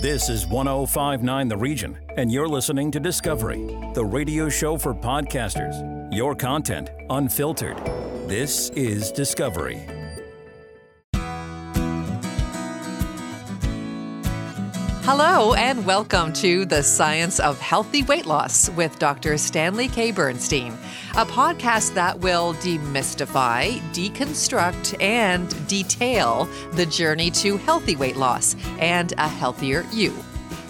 This is 1059 The Region, and you're listening to Discovery, the radio show for podcasters. Your content unfiltered. This is Discovery. Hello, and welcome to The Science of Healthy Weight Loss with Dr. Stanley K. Bernstein, a podcast that will demystify, deconstruct, and detail the journey to healthy weight loss and a healthier you.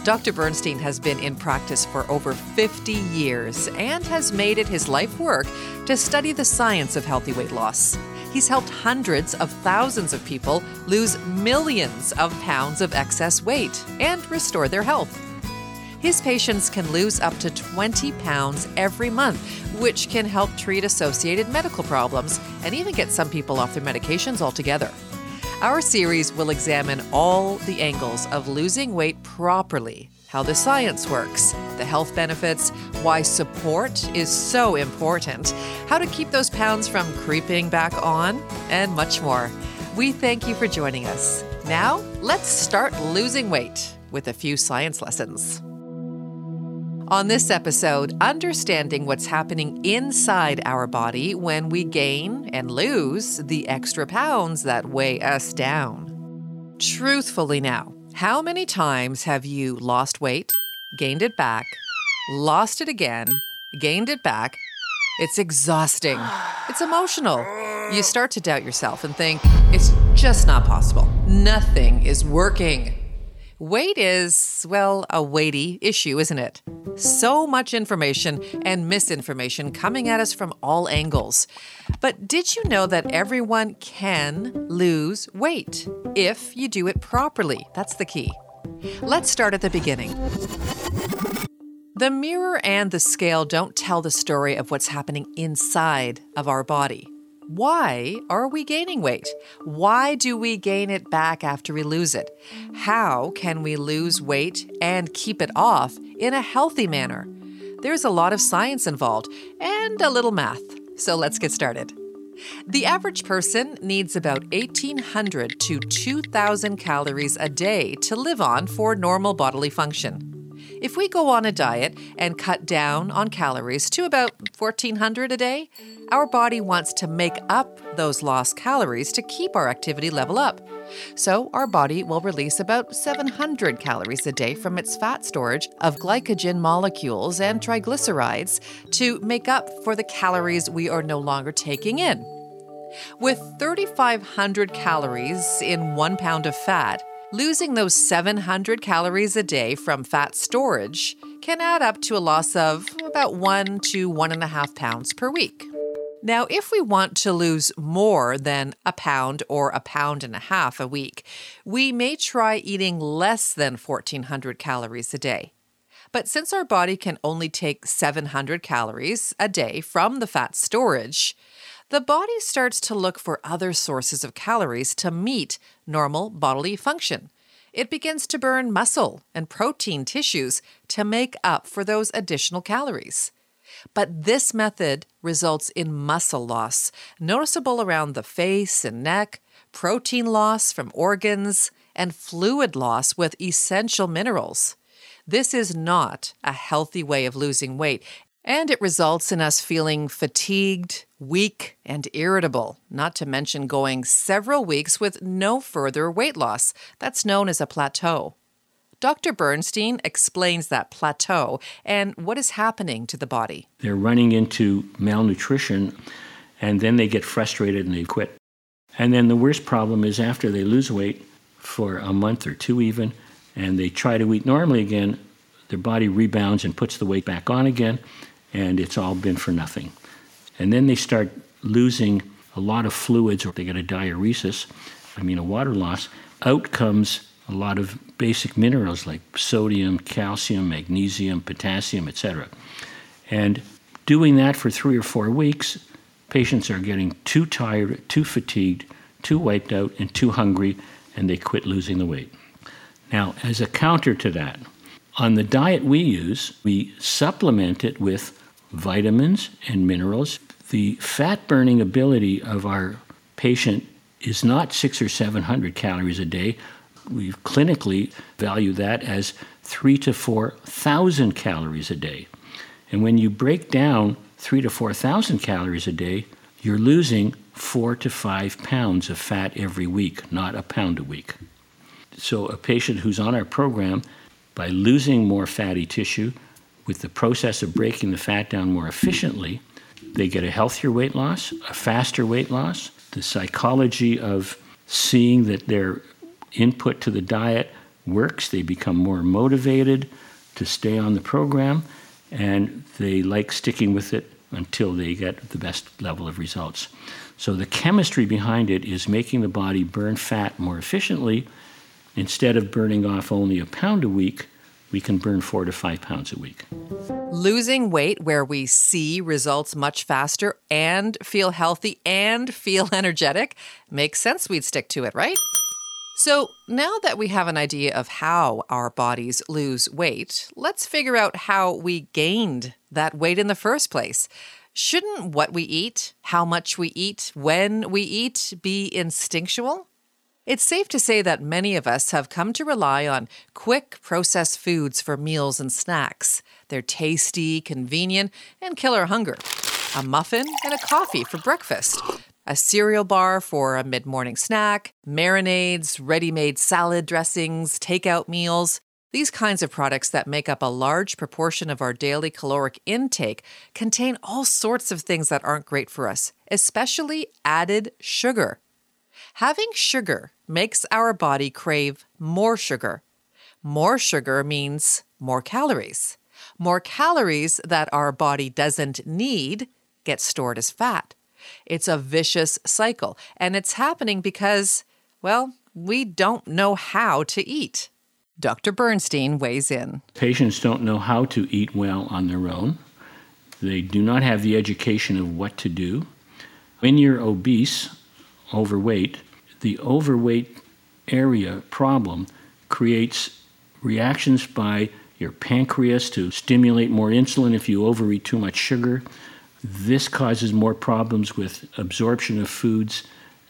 Dr. Bernstein has been in practice for over 50 years and has made it his life work to study the science of healthy weight loss. He's helped hundreds of thousands of people lose millions of pounds of excess weight and restore their health. His patients can lose up to 20 pounds every month, which can help treat associated medical problems and even get some people off their medications altogether. Our series will examine all the angles of losing weight properly how the science works, the health benefits, why support is so important, how to keep those pounds from creeping back on, and much more. We thank you for joining us. Now, let's start losing weight with a few science lessons. On this episode, understanding what's happening inside our body when we gain and lose the extra pounds that weigh us down. Truthfully, now, how many times have you lost weight, gained it back, lost it again, gained it back? It's exhausting. It's emotional. You start to doubt yourself and think, it's just not possible. Nothing is working. Weight is, well, a weighty issue, isn't it? So much information and misinformation coming at us from all angles. But did you know that everyone can lose weight if you do it properly? That's the key. Let's start at the beginning. The mirror and the scale don't tell the story of what's happening inside of our body. Why are we gaining weight? Why do we gain it back after we lose it? How can we lose weight and keep it off in a healthy manner? There's a lot of science involved and a little math. So let's get started. The average person needs about 1,800 to 2,000 calories a day to live on for normal bodily function. If we go on a diet and cut down on calories to about 1400 a day, our body wants to make up those lost calories to keep our activity level up. So, our body will release about 700 calories a day from its fat storage of glycogen molecules and triglycerides to make up for the calories we are no longer taking in. With 3,500 calories in one pound of fat, Losing those 700 calories a day from fat storage can add up to a loss of about one to one and a half pounds per week. Now, if we want to lose more than a pound or a pound and a half a week, we may try eating less than 1400 calories a day. But since our body can only take 700 calories a day from the fat storage, the body starts to look for other sources of calories to meet normal bodily function. It begins to burn muscle and protein tissues to make up for those additional calories. But this method results in muscle loss, noticeable around the face and neck, protein loss from organs, and fluid loss with essential minerals. This is not a healthy way of losing weight, and it results in us feeling fatigued, weak, and irritable, not to mention going several weeks with no further weight loss. That's known as a plateau. Dr. Bernstein explains that plateau and what is happening to the body. They're running into malnutrition and then they get frustrated and they quit. And then the worst problem is after they lose weight for a month or two, even, and they try to eat normally again, their body rebounds and puts the weight back on again, and it's all been for nothing. And then they start losing a lot of fluids, or they get a diuresis, I mean, a water loss. Out comes a lot of basic minerals like sodium, calcium, magnesium, potassium, etc. And doing that for three or four weeks, patients are getting too tired, too fatigued, too wiped out, and too hungry, and they quit losing the weight. Now, as a counter to that, on the diet we use, we supplement it with vitamins and minerals. The fat burning ability of our patient is not six or seven hundred calories a day, we clinically value that as three to 4,000 calories a day. And when you break down three to 4,000 calories a day, you're losing four to five pounds of fat every week, not a pound a week. So, a patient who's on our program, by losing more fatty tissue, with the process of breaking the fat down more efficiently, they get a healthier weight loss, a faster weight loss. The psychology of seeing that their input to the diet works, they become more motivated to stay on the program, and they like sticking with it until they get the best level of results. So, the chemistry behind it is making the body burn fat more efficiently. Instead of burning off only a pound a week, we can burn four to five pounds a week. Losing weight where we see results much faster and feel healthy and feel energetic makes sense we'd stick to it, right? So, now that we have an idea of how our bodies lose weight, let's figure out how we gained that weight in the first place. Shouldn't what we eat, how much we eat, when we eat be instinctual? It's safe to say that many of us have come to rely on quick processed foods for meals and snacks. They're tasty, convenient, and kill our hunger. A muffin and a coffee for breakfast, a cereal bar for a mid morning snack, marinades, ready made salad dressings, takeout meals. These kinds of products that make up a large proportion of our daily caloric intake contain all sorts of things that aren't great for us, especially added sugar. Having sugar makes our body crave more sugar. More sugar means more calories. More calories that our body doesn't need get stored as fat. It's a vicious cycle, and it's happening because, well, we don't know how to eat. Dr. Bernstein weighs in. Patients don't know how to eat well on their own. They do not have the education of what to do. When you're obese, overweight, the overweight area problem creates reactions by your pancreas to stimulate more insulin if you overeat too much sugar. This causes more problems with absorption of foods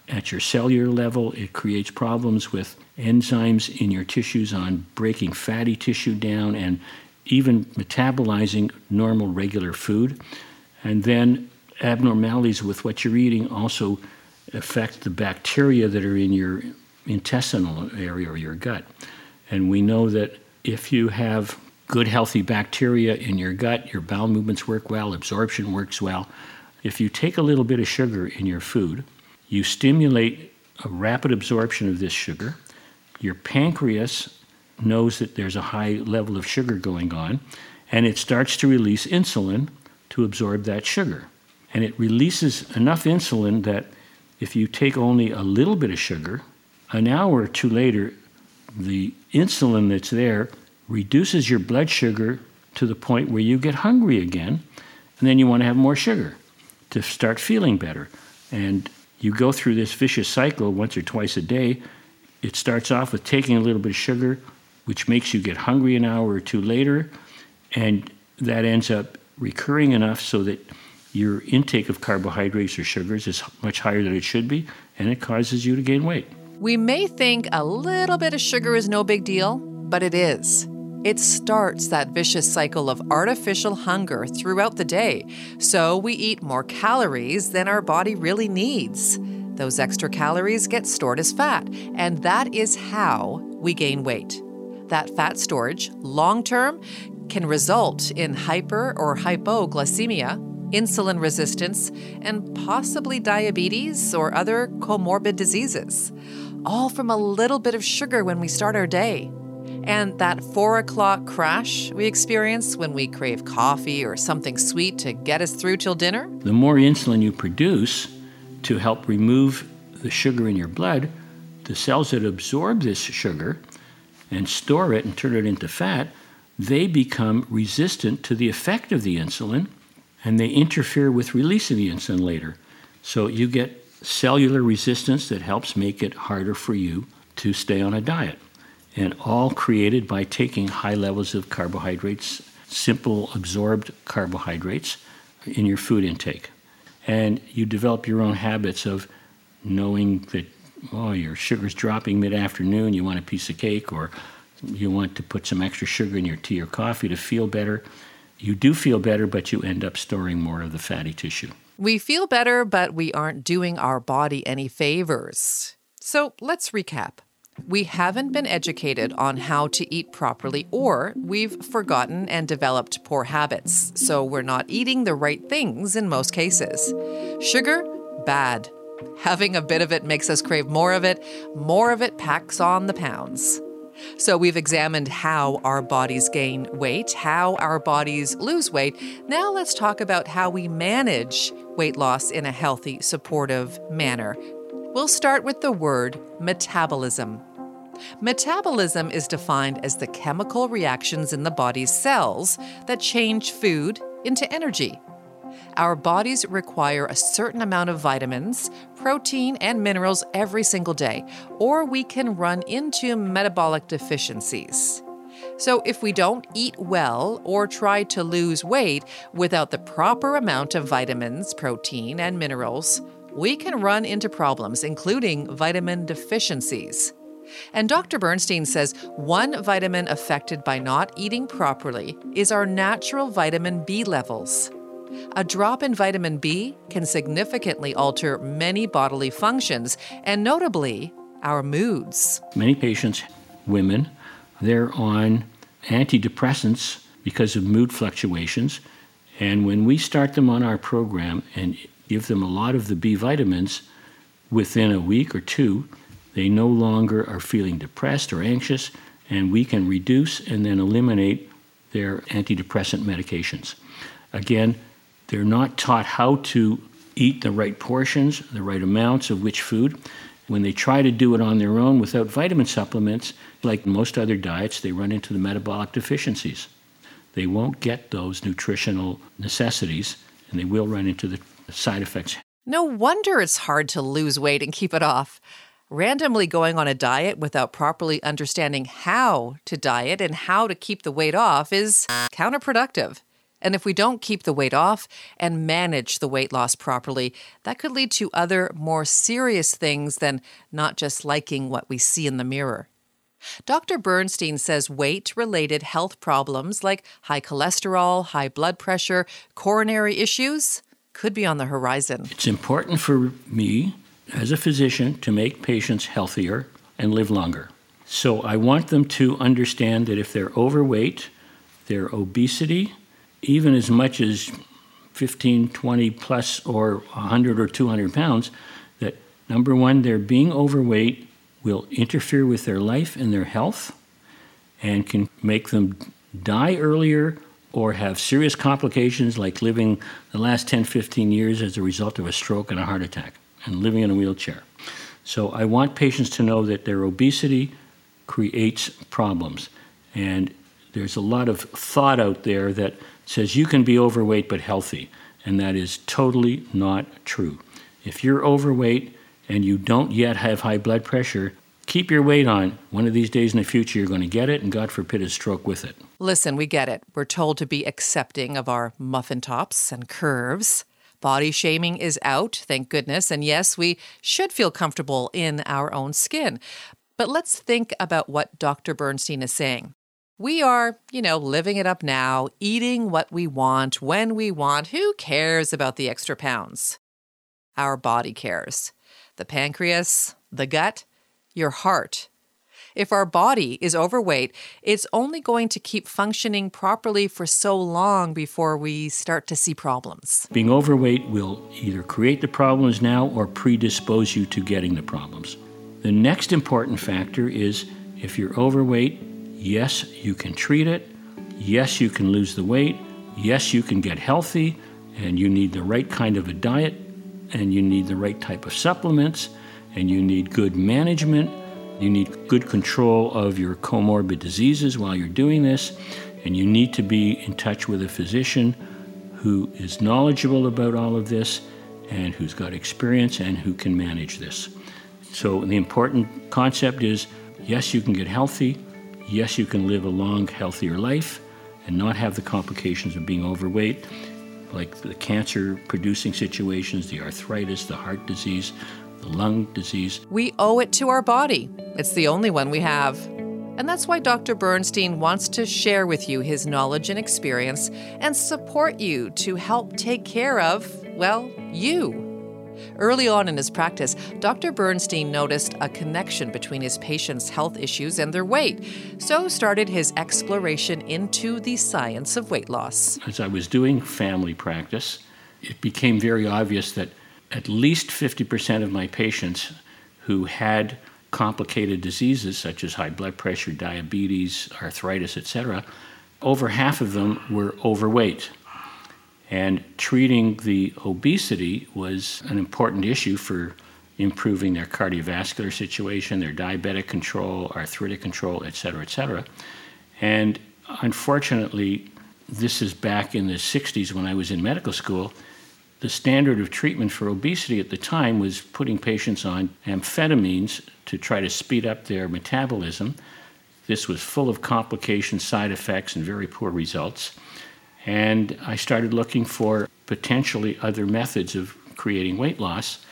at your cellular level. It creates problems with enzymes in your tissues on breaking fatty tissue down and even metabolizing normal, regular food. And then abnormalities with what you're eating also affect the bacteria that are in your intestinal area or your gut. And we know that if you have good, healthy bacteria in your gut, your bowel movements work well, absorption works well. If you take a little bit of sugar in your food, you stimulate a rapid absorption of this sugar. Your pancreas knows that there's a high level of sugar going on, and it starts to release insulin to absorb that sugar. And it releases enough insulin that if you take only a little bit of sugar, an hour or two later, the insulin that's there reduces your blood sugar to the point where you get hungry again, and then you want to have more sugar to start feeling better. And you go through this vicious cycle once or twice a day. It starts off with taking a little bit of sugar, which makes you get hungry an hour or two later, and that ends up recurring enough so that your intake of carbohydrates or sugars is much higher than it should be, and it causes you to gain weight. We may think a little bit of sugar is no big deal, but it is. It starts that vicious cycle of artificial hunger throughout the day, so we eat more calories than our body really needs. Those extra calories get stored as fat, and that is how we gain weight. That fat storage, long term, can result in hyper or hypoglycemia, insulin resistance, and possibly diabetes or other comorbid diseases, all from a little bit of sugar when we start our day. And that four o'clock crash we experience when we crave coffee or something sweet to get us through till dinner? The more insulin you produce to help remove the sugar in your blood, the cells that absorb this sugar and store it and turn it into fat, they become resistant to the effect of the insulin and they interfere with release of the insulin later. So you get cellular resistance that helps make it harder for you to stay on a diet. And all created by taking high levels of carbohydrates, simple absorbed carbohydrates, in your food intake. And you develop your own habits of knowing that oh, your sugar's dropping mid afternoon, you want a piece of cake, or you want to put some extra sugar in your tea or coffee to feel better. You do feel better, but you end up storing more of the fatty tissue. We feel better, but we aren't doing our body any favors. So let's recap. We haven't been educated on how to eat properly, or we've forgotten and developed poor habits, so we're not eating the right things in most cases. Sugar, bad. Having a bit of it makes us crave more of it, more of it packs on the pounds. So, we've examined how our bodies gain weight, how our bodies lose weight. Now, let's talk about how we manage weight loss in a healthy, supportive manner. We'll start with the word metabolism. Metabolism is defined as the chemical reactions in the body's cells that change food into energy. Our bodies require a certain amount of vitamins, protein, and minerals every single day, or we can run into metabolic deficiencies. So, if we don't eat well or try to lose weight without the proper amount of vitamins, protein, and minerals, we can run into problems, including vitamin deficiencies. And Dr. Bernstein says one vitamin affected by not eating properly is our natural vitamin B levels. A drop in vitamin B can significantly alter many bodily functions, and notably, our moods. Many patients, women, they're on antidepressants because of mood fluctuations. And when we start them on our program and give them a lot of the B vitamins, within a week or two, they no longer are feeling depressed or anxious, and we can reduce and then eliminate their antidepressant medications. Again, they're not taught how to eat the right portions, the right amounts of which food. When they try to do it on their own without vitamin supplements, like most other diets, they run into the metabolic deficiencies. They won't get those nutritional necessities and they will run into the side effects. No wonder it's hard to lose weight and keep it off. Randomly going on a diet without properly understanding how to diet and how to keep the weight off is counterproductive. And if we don't keep the weight off and manage the weight loss properly, that could lead to other more serious things than not just liking what we see in the mirror. Dr. Bernstein says weight related health problems like high cholesterol, high blood pressure, coronary issues could be on the horizon. It's important for me as a physician to make patients healthier and live longer. So I want them to understand that if they're overweight, their obesity, even as much as 15, 20 plus or 100 or 200 pounds, that number one, their being overweight will interfere with their life and their health and can make them die earlier or have serious complications like living the last 10, 15 years as a result of a stroke and a heart attack and living in a wheelchair. So I want patients to know that their obesity creates problems. And there's a lot of thought out there that says you can be overweight but healthy, and that is totally not true. If you're overweight and you don't yet have high blood pressure, keep your weight on. One of these days in the future, you're going to get it, and God forbid a stroke with it. Listen, we get it. We're told to be accepting of our muffin tops and curves. Body shaming is out, thank goodness. And yes, we should feel comfortable in our own skin. But let's think about what Dr. Bernstein is saying. We are, you know, living it up now, eating what we want, when we want. Who cares about the extra pounds? Our body cares. The pancreas, the gut, your heart. If our body is overweight, it's only going to keep functioning properly for so long before we start to see problems. Being overweight will either create the problems now or predispose you to getting the problems. The next important factor is if you're overweight, Yes, you can treat it. Yes, you can lose the weight. Yes, you can get healthy, and you need the right kind of a diet, and you need the right type of supplements, and you need good management. You need good control of your comorbid diseases while you're doing this, and you need to be in touch with a physician who is knowledgeable about all of this and who's got experience and who can manage this. So, the important concept is yes, you can get healthy, yes, you can live a long, healthier life and not have the complications of being overweight, like the cancer producing situations, the arthritis, the heart disease, the lung disease. We owe it to our body. It's the only one we have. And that's why Dr. Bernstein wants to share with you his knowledge and experience and support you to help take care of, well, you. Early on in his practice, Dr. Bernstein noticed a connection between his patients' health issues and their weight, so started his exploration into the science of weight loss. As I was doing family practice, it became very obvious that at least 50% of my patients who had complicated diseases such as high blood pressure, diabetes, arthritis, etc., over half of them were overweight. And treating the obesity was an important issue for improving their cardiovascular situation, their diabetic control, arthritic control, et cetera, et cetera. And unfortunately, this is back in the 60s when I was in medical school. The standard of treatment for obesity at the time was putting patients on amphetamines to try to speed up their metabolism. This was full of complications, side effects, and very poor results. And I started looking for potentially other methods of creating weight loss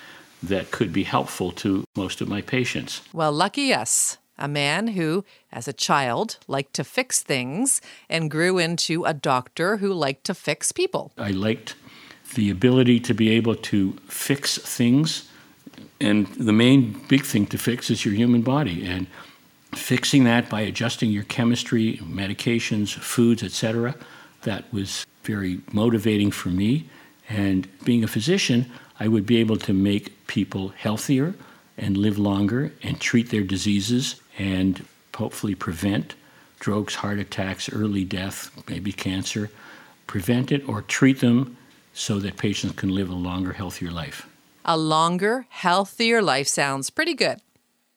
that could be helpful to most of my patients. Well, lucky us. A man who, as a child, liked to fix things and grew into a doctor who liked to fix people. I liked the ability to be able to fix things. And the main big thing to fix is your human body. And fixing that by adjusting your chemistry, medications, foods, etc that was very motivating for me. And being a physician, I would be able to make people healthier and live longer and treat their diseases and hopefully prevent strokes, heart attacks, early death, maybe cancer, prevent it or treat them so that patients can live a longer, healthier life. A longer, healthier life sounds pretty good.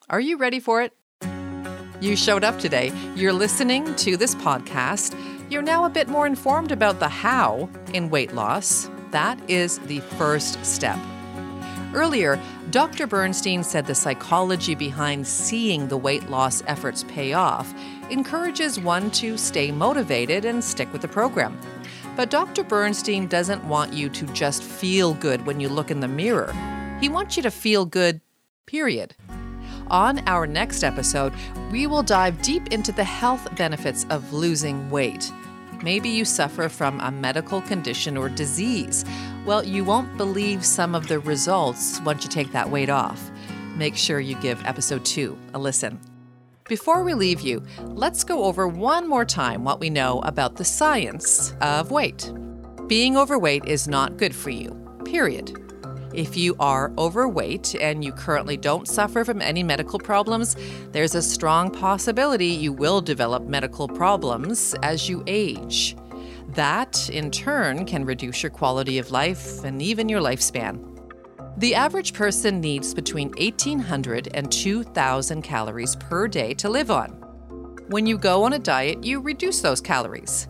Are you ready for it? You showed up today. You're listening to this podcast you're now a bit more informed about the how in weight loss. That is the first step. Earlier, Dr. Bernstein said the psychology behind seeing the weight loss efforts pay off encourages one to stay motivated and stick with the program. But Dr. Bernstein doesn't want you to just feel good when you look in the mirror. He wants you to feel good, period. On our next episode, we will dive deep into the health benefits of losing weight. Maybe you suffer from a medical condition or disease. Well, you won't believe some of the results once you take that weight off. Make sure you give episode 2 a listen. Before we leave you, let's go over one more time what we know about the science of weight. Being overweight is not good for you, period. If you are overweight and you currently don't suffer from any medical problems, there's a strong possibility you will develop medical problems as you age. That, in turn, can reduce your quality of life and even your lifespan. The average person needs between 1,800 and 2,000 calories per day to live on. When you go on a diet, you reduce those calories.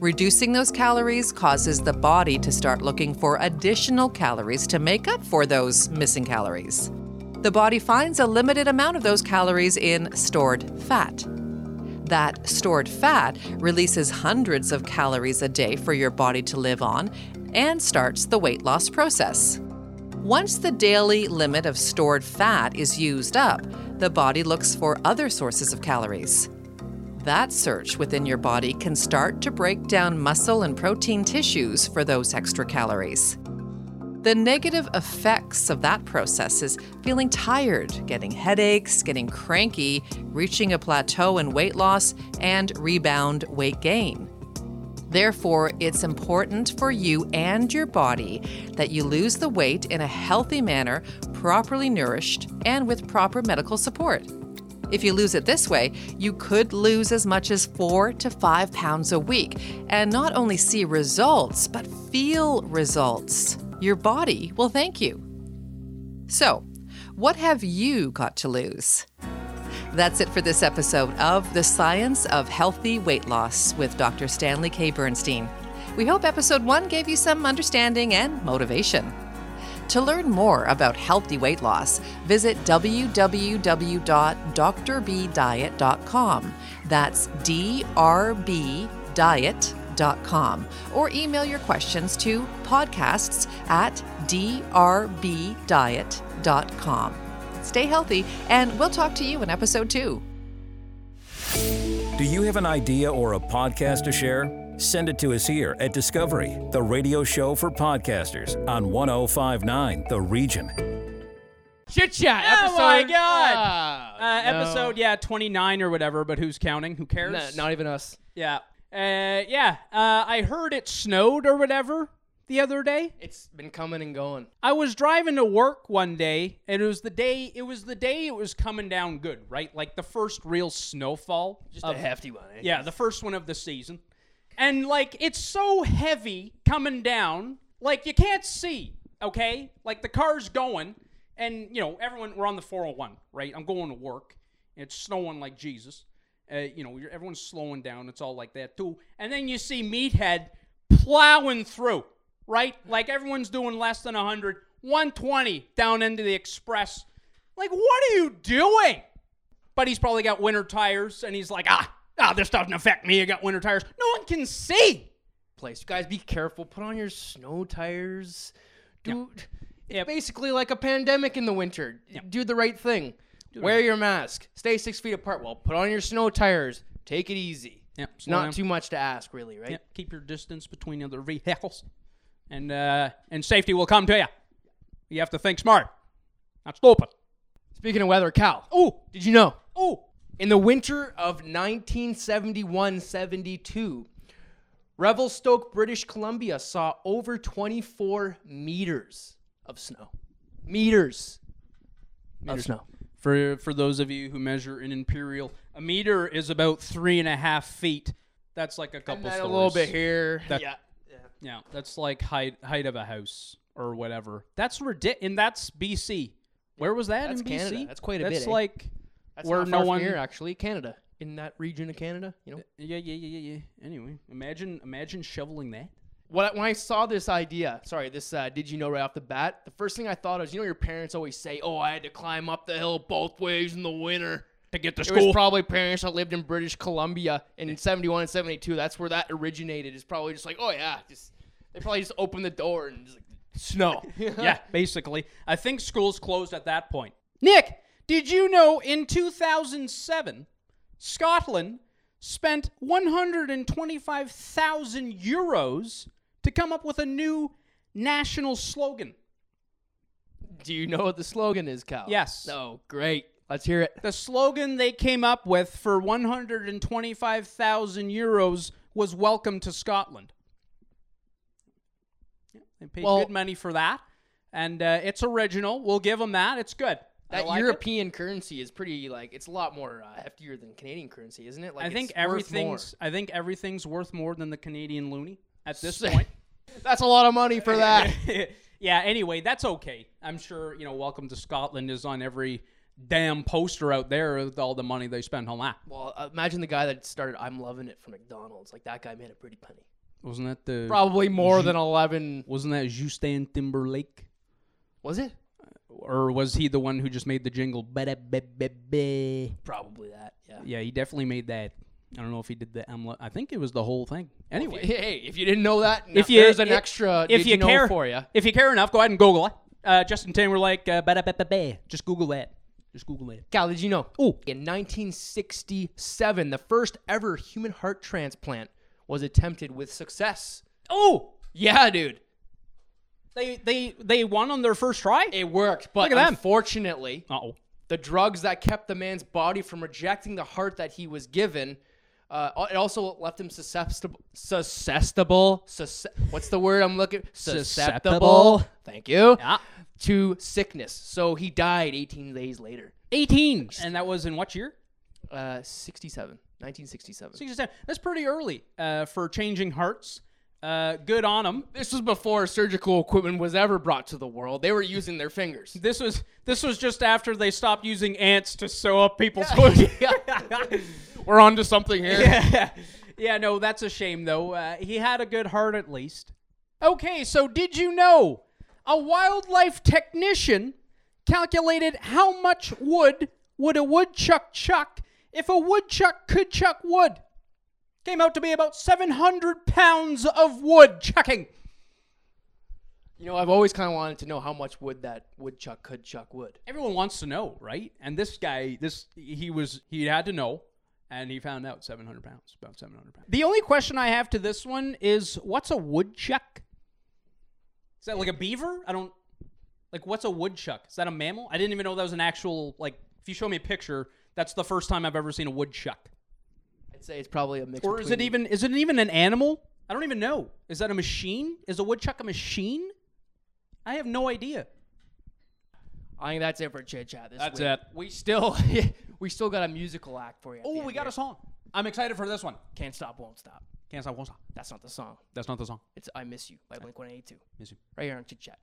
Reducing those calories causes the body to start looking for additional calories to make up for those missing calories. The body finds a limited amount of those calories in stored fat. That stored fat releases hundreds of calories a day for your body to live on and starts the weight loss process. Once the daily limit of stored fat is used up, the body looks for other sources of calories. That search within your body can start to break down muscle and protein tissues for those extra calories. The negative effects of that process is feeling tired, getting headaches, getting cranky, reaching a plateau in weight loss, and rebound weight gain. Therefore, it's important for you and your body that you lose the weight in a healthy manner, properly nourished, and with proper medical support. If you lose it this way, you could lose as much as four to five pounds a week and not only see results, but feel results. Your body will thank you. So, what have you got to lose? That's it for this episode of The Science of Healthy Weight Loss with Dr. Stanley K. Bernstein. We hope episode one gave you some understanding and motivation. To learn more about healthy weight loss, visit www.drbdiet.com. That's drbdiet.com or email your questions to podcasts at drbdiet.com. Stay healthy, and we'll talk to you in episode two. Do you have an idea or a podcast to share? Send it to us here at Discovery, the radio show for podcasters on 1059 The Region. Chit chat. Oh episode, my God. Ah, Uh, no. Episode, yeah, 29 or whatever, but who's counting? Who cares? N- not even us. yeah. Uh, yeah. Uh, I heard it snowed or whatever the other day. It's been coming and going. I was driving to work one day, and it was the day. It was the day it was coming down good, right? Like the first real snowfall. Just of- a hefty one. Eh? Yeah, the first one of the season. And like it's so heavy coming down, like you can't see, okay? Like the car's going and you know, everyone we're on the 401, right? I'm going to work. It's snowing like Jesus. Uh, you know, everyone's slowing down. It's all like that too. And then you see Meathead plowing through, right? Like everyone's doing less than 100, 120 down into the express. Like, what are you doing? But he's probably got winter tires, and he's like, ah, ah, this doesn't affect me. I got winter tires. No one can see. Place. You guys, be careful. Put on your snow tires. Do. It's Yep. basically like a pandemic in the winter. Do the right thing. Wear your mask. Stay six feet apart. Well, put on your snow tires. Take it easy. Yep, It's not down. too much to ask, really, right? Keep your distance between other vehicles, and uh, and safety will come to you. You have to think smart, not stupid. Speaking of weather, Cal. Oh, Did you know? oh, In the winter of 1971 72, Revelstoke, British Columbia saw over 24 meters of snow. Meters, of snow. For for those of you who measure in imperial, a meter is about three and a half feet. That's like a couple And then a little bit here. That- yeah. Yeah, that's like height height of a house or whatever. That's ridiculous. And that's BC. Where was that That's in Canada. BC? That's quite a That's bit, eh? like That's where no far one. here, actually. Canada. In that region of Canada, you know. Yeah, yeah, yeah, yeah, yeah. Anyway, imagine imagine shoveling that. What I- when I saw this idea, sorry, this uh, did you know right off the bat? The first thing I thought was, you know, your parents always say, "Oh, I had to climb up the hill both ways in the winter." To get to school. It was probably parents that lived in British Columbia and in 71 and 72. That's where that originated. It's probably just like, oh yeah, just they probably just opened the door and just like snow. yeah, basically. I think schools closed at that point. Nick, did you know in 2007, Scotland spent 125,000 euros to come up with a new national slogan? Do you know what the slogan is, Cal? Yes. Oh, great. Let's hear it. The slogan they came up with for 125,000 euros was "Welcome to Scotland." Yeah, they paid Well- good money for that, and uh, it's original. We'll give them that. It's good. I That like it. European currency is pretty like it's a lot more uh, heftier than Canadian currency, isn't it? Like I think it's worth more. everything's. I think everything's worth more than the Canadian loonie at this point. That's a lot of money for that. yeah. Anyway, that's okay. I'm sure you know. Welcome to Scotland is on every damn poster out there with all the money they spend on that. well, uh, imagine the guy that started "I'm loving it" for McDonald's. Like that guy made a pretty penny. Wasn't that the? Probably more than eleven. Wasn't that Justin Timberlake? Was it? Or was he the one who just made the jingle? Probably that. Yeah. Yeah, he definitely made that. I don't know if he did the Emla. I think it was the whole thing. Anyway, Hey, hey, if you didn't know that, if you there's an if- extra. if did you, know care for you. if you care enough, go ahead and Google it. Uh, Justin Timberlake, uh, just Google that. Just Google it. Cal, did you know? Oh, In 1967, the first ever human heart transplant was attempted with success. Oh, Yeah, dude. They they they won on their first try. It worked, but Look at them. unfortunately, Uh oh. the drugs that kept the man's body from rejecting the heart that he was given, uh, it also left him susceptible. Susceptible. Sus- what's the word I'm looking? Susceptible. Thank you. Yeah. To sickness. So he died 18 days later. 18, and that was in what year? Uh, 67. 1967. 67. That's pretty early uh, for changing hearts. Uh, good on them. This was before surgical equipment was ever brought to the world. They were using their fingers. This was this was just after they stopped using ants to sew up people's wounds. We're on to something here. yeah. yeah, no, that's a shame though. Uh, he had a good heart at least. Okay, so did you know a wildlife technician calculated how much wood would a woodchuck chuck if a woodchuck could chuck wood? Came out to be about 700 pounds of wood chucking. You know, I've always kind of wanted to know how much wood that woodchuck could chuck wood. Everyone wants to know, right? And this guy, this he was he had to know, and he found out 700 pounds, about 700 pounds. The only question I have to this one is, what's a woodchuck? Is that like a beaver? I don't like. What's a woodchuck? Is that a mammal? I didn't even know that was an actual like. If you show me a picture, that's the first time I've ever seen a woodchuck. I'd say it's probably a mix. Or is it even is it even an animal? I don't even know. Is that a machine? Is a woodchuck a machine? I have no idea. I think that's it for chit chat this That's week. it. We still, we still got a musical act for you. Oh, we got here. a song. I'm excited for this one. Can't stop, won't stop. Can't stop, won't stop. That's not the song. That's not the song. It's "I Miss You" by Blink One Eighty Two. Miss you. Right here on Chit Chat.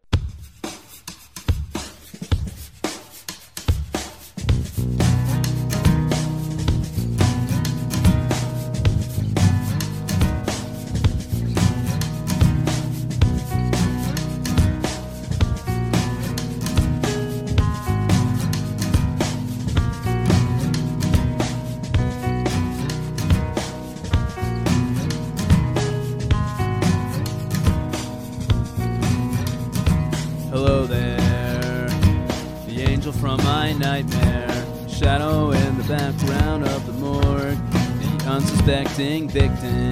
Victim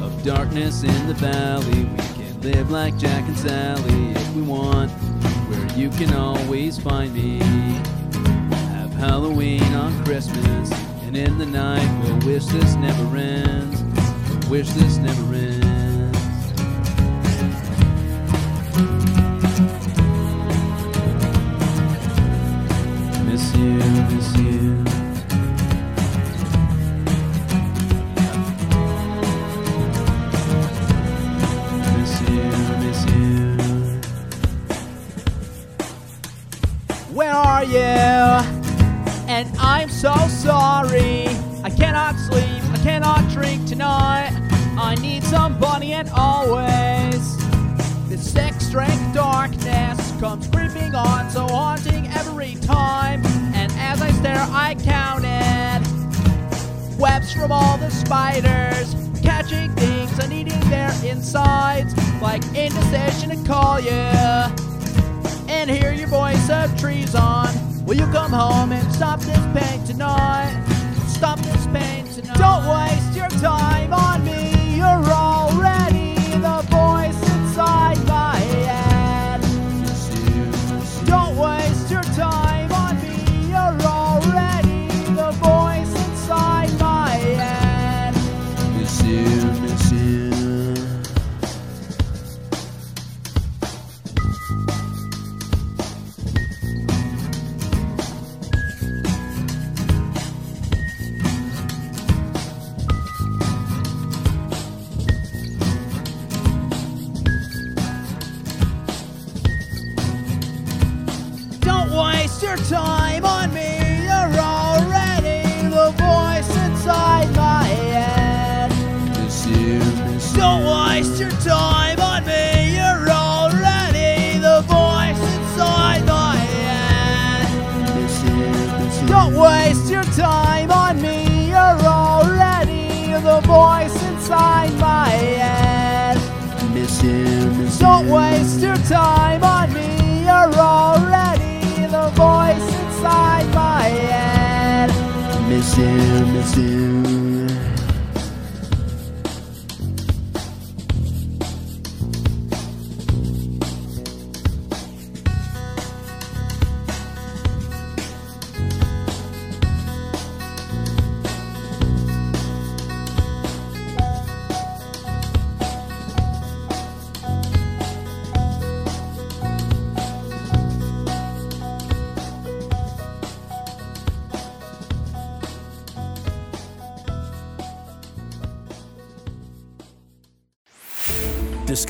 of darkness in the valley. We can live like Jack and Sally if we want, where you can always find me. Have Halloween on Christmas, and in the night we'll wish this never ends. We'll wish this never ends. You? And I'm so sorry. I cannot sleep, I cannot drink tonight. I need somebody and always. the sex strength darkness comes creeping on, so haunting every time. And as I stare, I counted webs from all the spiders, catching things and eating their insides, like indecision to call you and hear your voice of trees on. Will you come home and stop this pain tonight? Stop this pain tonight. Don't waste your time on Miss you,